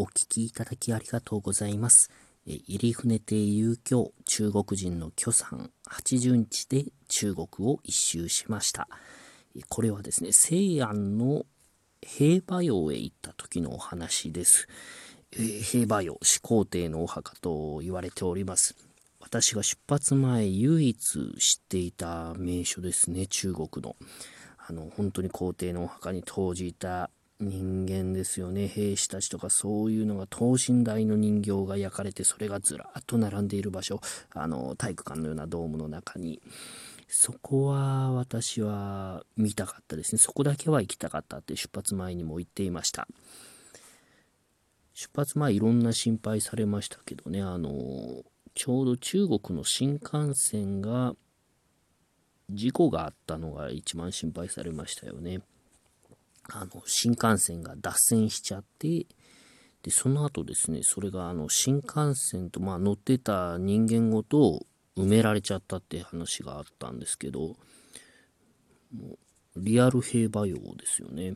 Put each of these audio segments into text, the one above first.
お聞きいただきありがとうございます。え入船亭遊興中国人の許さん80日で中国を一周しました。これはですね、西安の兵馬俑へ行った時のお話です。えー、兵馬俑、始皇帝のお墓と言われております。私が出発前唯一知っていた名所ですね、中国の。あの、本当に皇帝のお墓に投じた人間ですよね。兵士たちとかそういうのが等身大の人形が焼かれて、それがずらっと並んでいる場所、あの、体育館のようなドームの中に、そこは私は見たかったですね。そこだけは行きたかったって出発前にも言っていました。出発前いろんな心配されましたけどね、あの、ちょうど中国の新幹線が事故があったのが一番心配されましたよね。あの、新幹線が脱線しちゃって、で、その後ですね、それがあの、新幹線と、まあ、乗ってた人間ごと埋められちゃったって話があったんですけど、もう、リアル兵馬俑ですよね。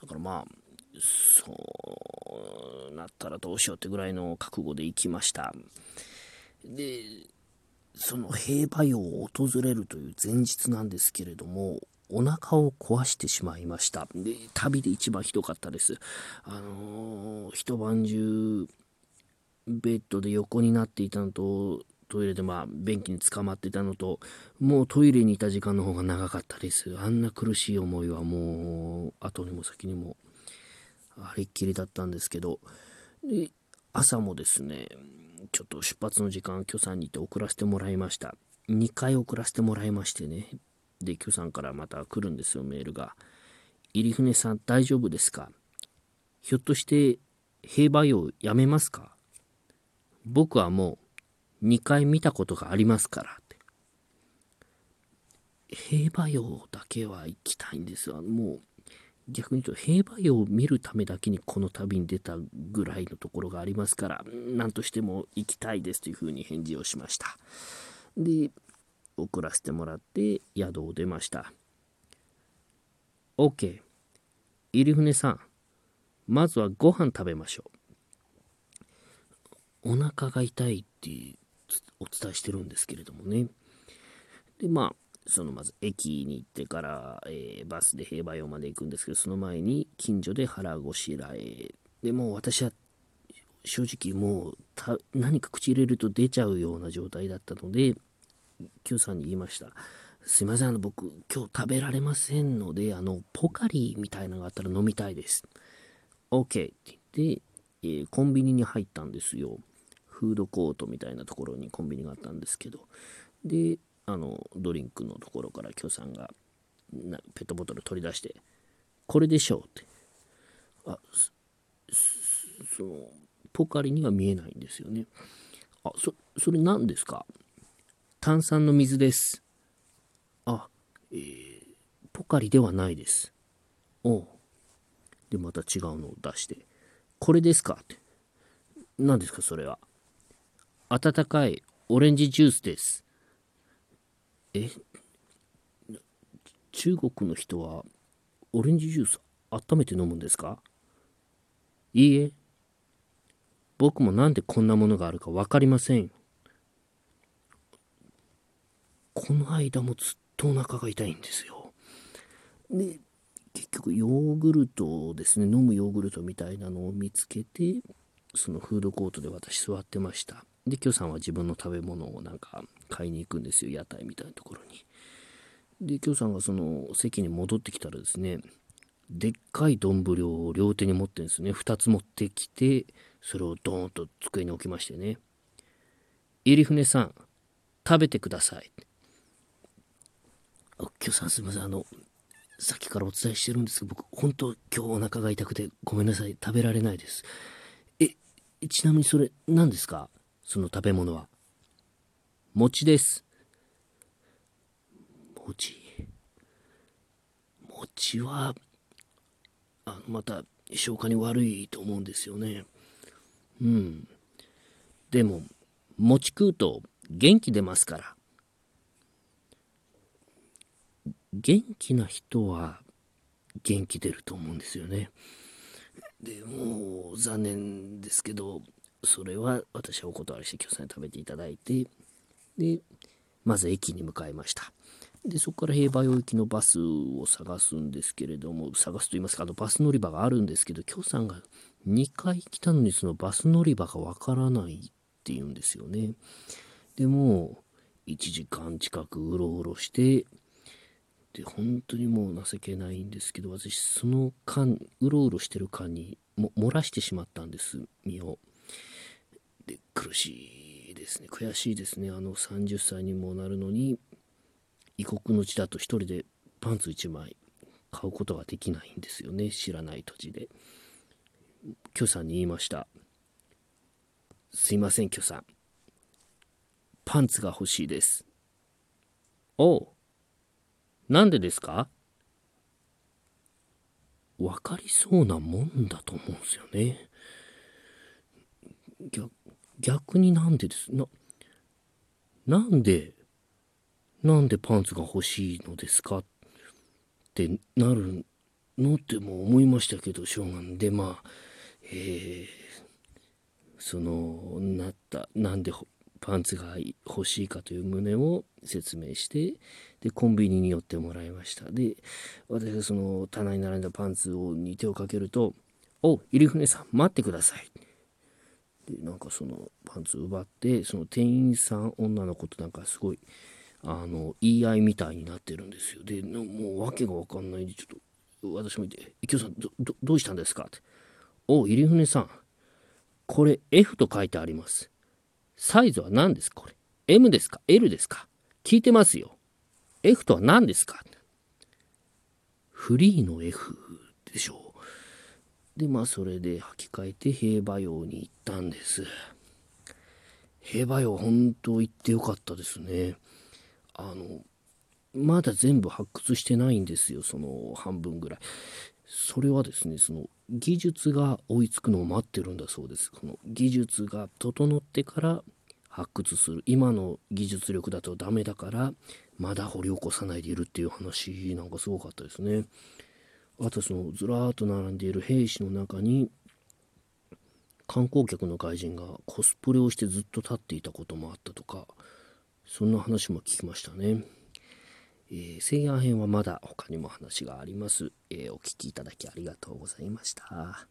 だからまあ、そうなったらどうしようってぐらいの覚悟で行きました。で、その兵馬俑を訪れるという前日なんですけれども、お腹を壊してしまいました。で、旅で一番ひどかったです。あのー、一晩中、ベッドで横になっていたのと、トイレでまあ、便器に捕まっていたのと、もうトイレにいた時間の方が長かったです。あんな苦しい思いはもう、後にも先にも、ありっきりだったんですけど、で、朝もですね、ちょっと出発の時間、許さんにて送らせてもらいました。2回送らせてもらいましてね、で、Q さんからまた来るんですよ、メールが。入船さん、大丈夫ですか？ひょっとして、兵馬俑やめますか？僕はもう、2回見たことがありますからって。兵馬俑だけは行きたいんですよ。もう、逆に言うと、兵馬俑を見るためだけにこの旅に出たぐらいのところがありますから、何としても行きたいですというふうに返事をしました。で、送らせてもらって宿を出ました。OK。入船さん、まずはご飯食べましょう。お腹が痛いってお伝えしてるんですけれどもね。で、まあ、そのまず駅に行ってから、えー、バスで平和用まで行くんですけど、その前に近所で腹ごしらえ。でも私は正直もう何か口入れると出ちゃうような状態だったので、Q さんに言いました。すいません、あの、僕、今日食べられませんので、あの、ポカリみたいなのがあったら飲みたいです。OK って言って、えー、コンビニに入ったんですよ。フードコートみたいなところにコンビニがあったんですけど。で、あの、ドリンクのところから許さんがペットボトル取り出して、これでしょうって。あ、その、ポカリには見えないんですよね。あ、そ、それ何ですか？炭酸の水です。あ、えー、ポカリではないです。おう。で、また違うのを出して、これですか？って。何ですか、それは。温かいオレンジジュースです。え？中国の人はオレンジジュース温めて飲むんですか？いいえ。僕もなんでこんなものがあるか分かりません。この間もずっとお腹が痛いんですよ。で、結局ヨーグルトをですね、飲むヨーグルトみたいなのを見つけて、そのフードコートで私座ってました。で、今日さんは自分の食べ物をなんか買いに行くんですよ、屋台みたいなところに。で、今日さんがその席に戻ってきたらですね、でっかい丼を両手に持ってるんですね。2つ持ってきて、それをドーンと机に置きましてね。入船さん、食べてください。今日さんすみません、あの、さっきからお伝えしてるんですけど、僕、本当今日お腹が痛くてごめんなさい、食べられないです。え、ちなみにそれ、何ですか？その食べ物は。餅です。餅？餅は、あの、また、消化に悪いと思うんですよね。うん。でも、餅食うと元気出ますから。元気な人は元気出ると思うんですよね。でもう残念ですけど、それは私はお断りして、今日さんに食べていただいて、で、まず駅に向かいました。で、そこから平和行きのバスを探すんですけれども、探すと言いますか、あのバス乗り場があるんですけど、京さんが2回来たのにそのバス乗り場がわからないっていうんですよね。でも、1時間近くうろうろして、で、本当にもう情けないんですけど、私、その間、うろうろしてる間にも漏らしてしまったんです、身を。で、苦しいですね。悔しいですね。あの30歳にもなるのに、異国の地だと一人でパンツ1枚買うことができないんですよね。知らない土地で。許さんに言いました。すいません、許さん。パンツが欲しいです。おう。なんでですか？分かりそうなもんだと思うんですよね。逆逆になんでです？な、なんで、なんでパンツが欲しいのですかってなるのっても思いましたけど、しょうがん。で、まあ、えー、その、なった、なんでパンツが欲しいかという旨を説明して、で、コンビニに寄ってもらいました。で、私がその棚に並んだパンツをに手をかけると、お入船さん、待ってください。で、なんかそのパンツ奪って、その店員さん、女の子となんかすごい、あの、言い合いみたいになってるんですよ。で、もう訳がわかんないんで、ちょっと、私もいて、池尾さん、ど、ど、うしたんですか？って。お入船さん、これ F と書いてあります。サイズは何ですか？これ。M ですか ?L ですか？聞いてますよ。F とは何ですか？フリーの F でしょう。で、まあ、それで履き替えて平和用に行ったんです。平和用、本当行ってよかったですね。あの、まだ全部発掘してないんですよ、その半分ぐらい。それはですね、その技術が追いつくのを待ってるんだそうです。その技術が整ってから発掘する。今の技術力だとダメだから、まだ掘り起こさないでいるっていう話なんかすごかったですね。あとそのずらーっと並んでいる兵士の中に観光客の外人がコスプレをしてずっと立っていたこともあったとかそんな話も聞きましたね。えー、西安編はまだ他にも話があります、えー、お聞きいただきありがとうございました。